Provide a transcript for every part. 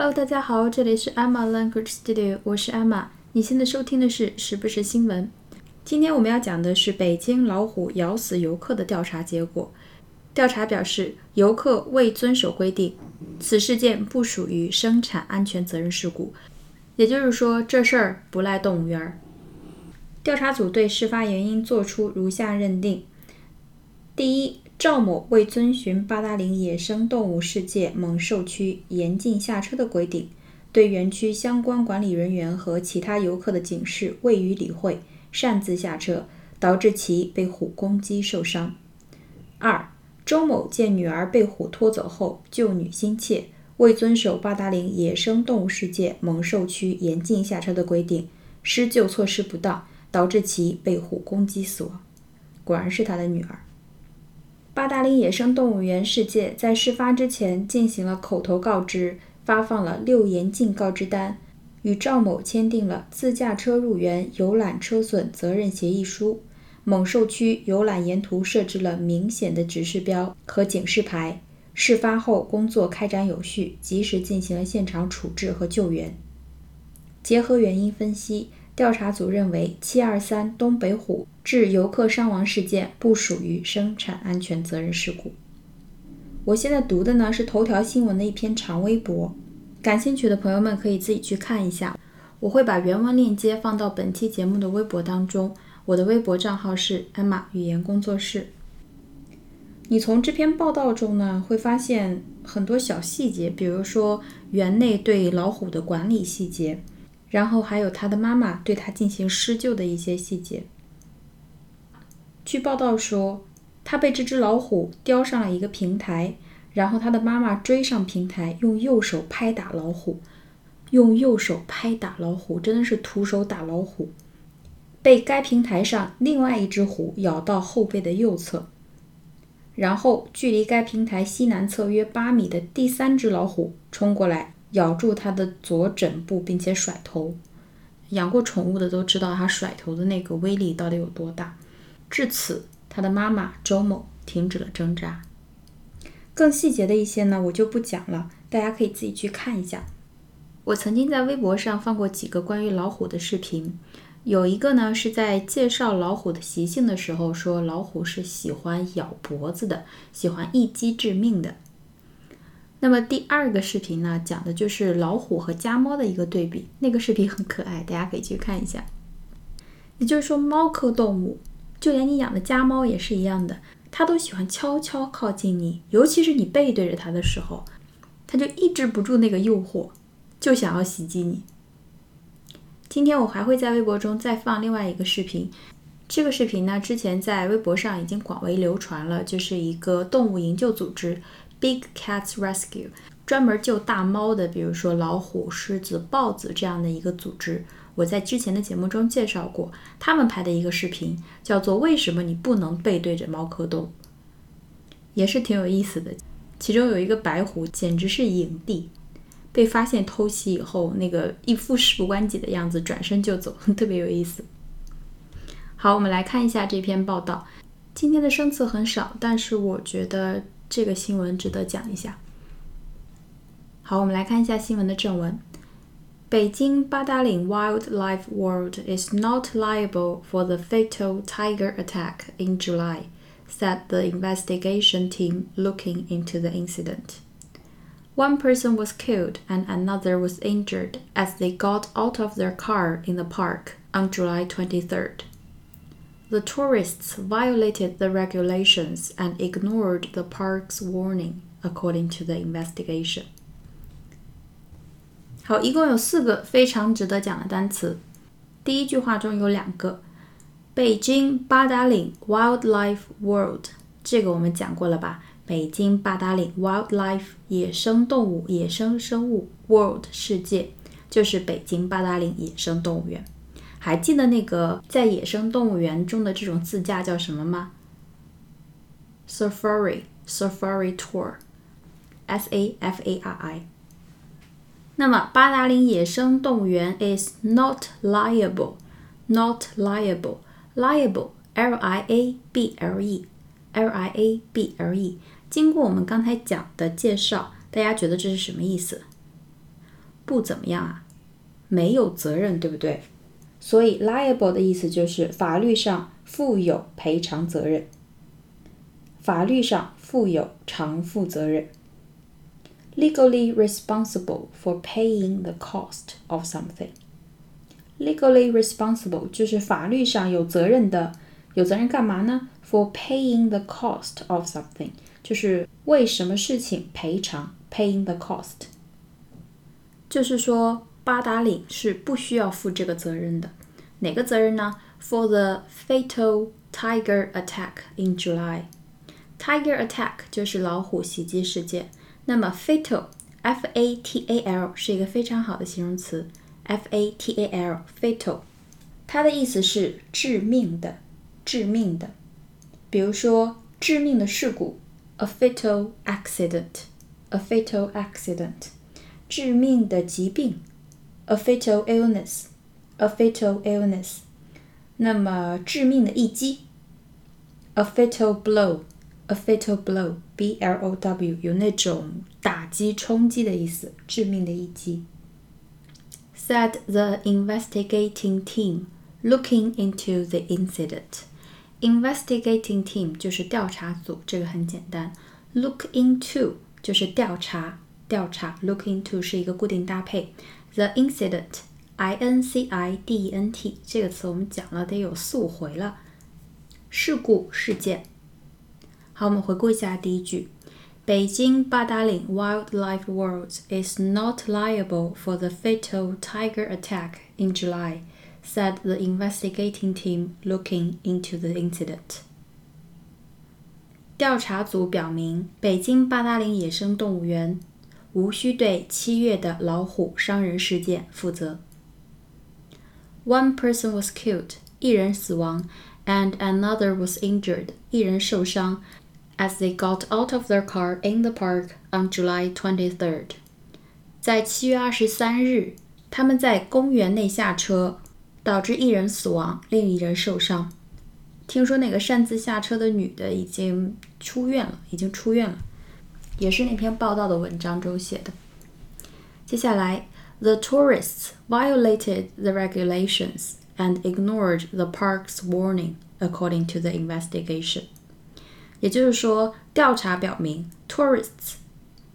Hello，大家好，这里是 Emma Language Studio，我是 Emma。你现在收听的是时不时新闻。今天我们要讲的是北京老虎咬死游客的调查结果。调查表示，游客未遵守规定，此事件不属于生产安全责任事故。也就是说，这事儿不赖动物园儿。调查组对事发原因作出如下认定：第一，赵某未遵循八达岭野生动物世界猛兽区严禁下车的规定，对园区相关管理人员和其他游客的警示未予理会，擅自下车，导致其被虎攻击受伤。二，周某见女儿被虎拖走后救女心切，未遵守八达岭野生动物世界猛兽区严禁下车的规定，施救措施不当，导致其被虎攻击死亡。果然是他的女儿。八达岭野生动物园世界在事发之前进行了口头告知，发放了六严禁告知单，与赵某签订了自驾车入园游览车损责任协议书。猛兽区游览沿途设置了明显的指示标和警示牌。事发后工作开展有序，及时进行了现场处置和救援。结合原因分析。调查组认为，七二三东北虎致游客伤亡事件不属于生产安全责任事故。我现在读的呢是头条新闻的一篇长微博，感兴趣的朋友们可以自己去看一下。我会把原文链接放到本期节目的微博当中。我的微博账号是艾玛语言工作室。你从这篇报道中呢会发现很多小细节，比如说园内对老虎的管理细节。然后还有他的妈妈对他进行施救的一些细节。据报道说，他被这只老虎叼上了一个平台，然后他的妈妈追上平台，用右手拍打老虎，用右手拍打老虎，真的是徒手打老虎。被该平台上另外一只虎咬到后背的右侧，然后距离该平台西南侧约八米的第三只老虎冲过来。咬住它的左枕部，并且甩头。养过宠物的都知道，它甩头的那个威力到底有多大。至此，它的妈妈周某停止了挣扎。更细节的一些呢，我就不讲了，大家可以自己去看一下。我曾经在微博上放过几个关于老虎的视频，有一个呢是在介绍老虎的习性的时候，说老虎是喜欢咬脖子的，喜欢一击致命的。那么第二个视频呢，讲的就是老虎和家猫的一个对比。那个视频很可爱，大家可以去看一下。也就是说，猫科动物，就连你养的家猫也是一样的，它都喜欢悄悄靠近你，尤其是你背对着它的时候，它就抑制不住那个诱惑，就想要袭击你。今天我还会在微博中再放另外一个视频，这个视频呢，之前在微博上已经广为流传了，就是一个动物营救组织。Big Cats Rescue 专门救大猫的，比如说老虎、狮子、豹子这样的一个组织，我在之前的节目中介绍过，他们拍的一个视频叫做《为什么你不能背对着猫科动物》，也是挺有意思的。其中有一个白虎，简直是影帝，被发现偷袭以后，那个一副事不关己的样子，转身就走，特别有意思。好，我们来看一下这篇报道。今天的生词很少，但是我觉得。这个新闻值得讲一下。好，我们来看一下新闻的正文。北京八达岭 Wildlife World is not liable for the fatal tiger attack in July, said the investigation team looking into the incident. One person was killed and another was injured as they got out of their car in the park on July 23rd. The tourists violated the regulations and ignored the park's warning, according to the investigation. 好，一共有四个非常值得讲的单词。第一句话中有两个，北京八达岭 Wildlife World，这个我们讲过了吧？北京八达岭 Wildlife 野生动物、野生生物 World 世界，就是北京八达岭野生动物园。 还记得那个在野生动物园中的这种自驾叫什么吗？Safari Safari Tour，S A F A R I。那么八达岭野生动物园 is not liable，not liable，liable，L I A B L E，L I A B L E。经过我们刚才讲的介绍，大家觉得这是什么意思？不怎么样啊，没有责任，对不对？所以 liable 的意思就是法律上负有赔偿责任，法律上负有偿付责任。legally responsible for paying the cost of something. Legally responsible 就是法律上有责任的，有责任干嘛呢？For paying the cost of something 就是为什么事情赔偿，paying the cost，就是说八达岭是不需要负这个责任的。哪个责任呢？For the fatal tiger attack in July. Tiger attack 就是老虎袭击事件。那么 fatal，f a t a l 是一个非常好的形容词，f a t a l，fatal，它的意思是致命的，致命的。比如说致命的事故，a fatal accident，a fatal accident，致命的疾病 ，a fatal illness，a fatal illness。那么致命的一击，a fatal blow。A fatal blow, B L O W，有那种打击、冲击的意思，致命的一击。Said the investigating team, looking into the incident. Investigating team 就是调查组，这个很简单。Look into 就是调查，调查。Look into 是一个固定搭配。 The incident, I N C I D E N T 这个词我们讲了得有四五回了。事故事件。好，我们回顾一下第一句：北京八达岭 Wildlife World is not liable for the fatal tiger attack in July, said the investigating team looking into the incident. 调查组表明，北京八达岭野生动物园 无需对七月的老虎伤人事件负责。One person was killed，一人死亡，and another was injured，一人受伤。as they got out of their car in the park on July 23rd. 在七月二十三日，他们在公园内下车，导致一人死亡，另一人受伤。听说那个擅自下车的女的已经出院了，已经出院了， 也是那篇报道的文章中写的。接下来，the tourists violated the regulations and ignored the park's warning, according to the investigation. 也就是说，调查表明，tourists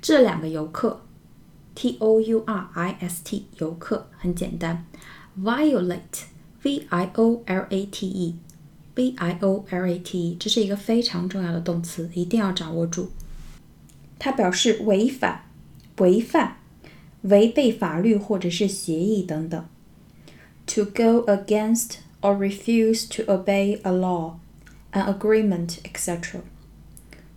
这两个游客，t o u r i s t 游客很简单，violate v i o l a t e v i o l a t e 这是一个非常重要的动词，一定要掌握住。 它表示违反、违反、违背法律或者是协议等等。To go against or refuse to obey a law. an agreement, etc.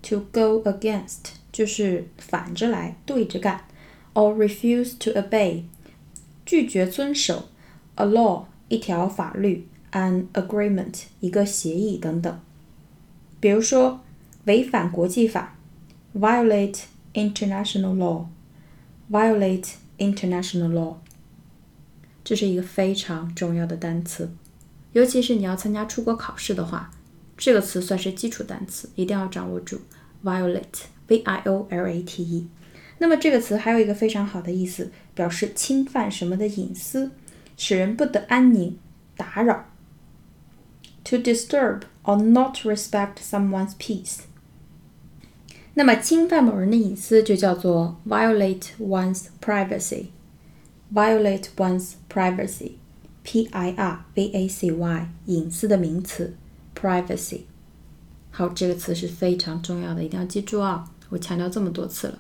To go against 就是反着来，对着干，or refuse to obey 拒绝遵守 a law 一条法律，an agreement 一个协议等等。比如说，违反国际法 ，violate international law，violate international law，这是一个非常重要的单词，尤其是你要参加出国考试的话。这个词算是基础单词，一定要掌握住。violate，v-i-o-l-a-t-e。那么这个词还有一个非常好的意思，表示侵犯什么的隐私，使人不得安宁，打扰。To disturb or not respect someone's peace。 那么侵犯某人的隐私就叫做 violate one's privacy。violate one's privacy，p-i-r-v-a-c-y，隐私的名词。privacy，好，这个词是非常重要的，一定要记住啊！我强调这么多次了。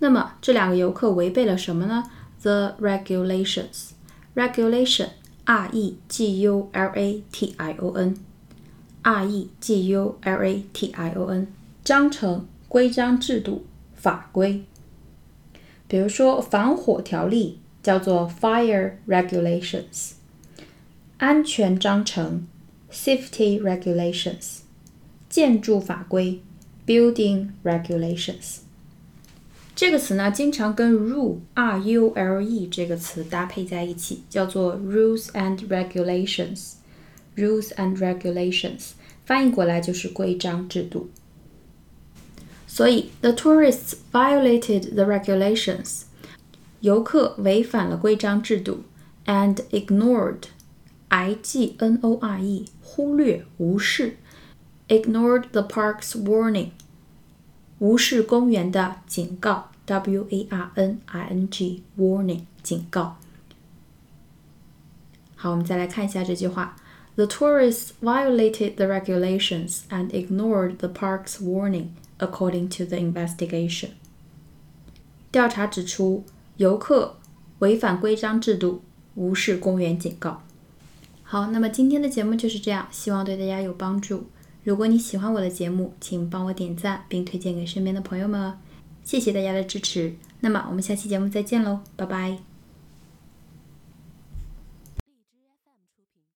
那么这两个游客违背了什么呢？The regulations. Regulation, R E G U L A T I O N, R E G U L A T I O N，章程、规章制度、法规。比如说防火条例叫做 Fire Regulations，安全章程。Safety regulations，建筑法规，Building regulations。这个词呢，经常跟 rule，r u l e 这个词搭配在一起，叫做 rules and regulations。rules and regulations 翻译过来就是规章制度。所以，the tourists violated the regulations。 游客违反了规章制度，and ignored，i g n o r e，忽略、无视，ignored the park's warning，无视公园的警告，w a r n i n g，warning，警告。好，我们再来看一下这句话。The tourists violated the regulations and ignored the park's warning, according to the investigation. 调查指出，游客违反规章制度，无视公园警告。好，那么今天的节目就是这样，希望对大家有帮助。如果你喜欢我的节目，请帮我点赞并推荐给身边的朋友们哦。谢谢大家的支持。那么我们下期节目再见喽，拜拜。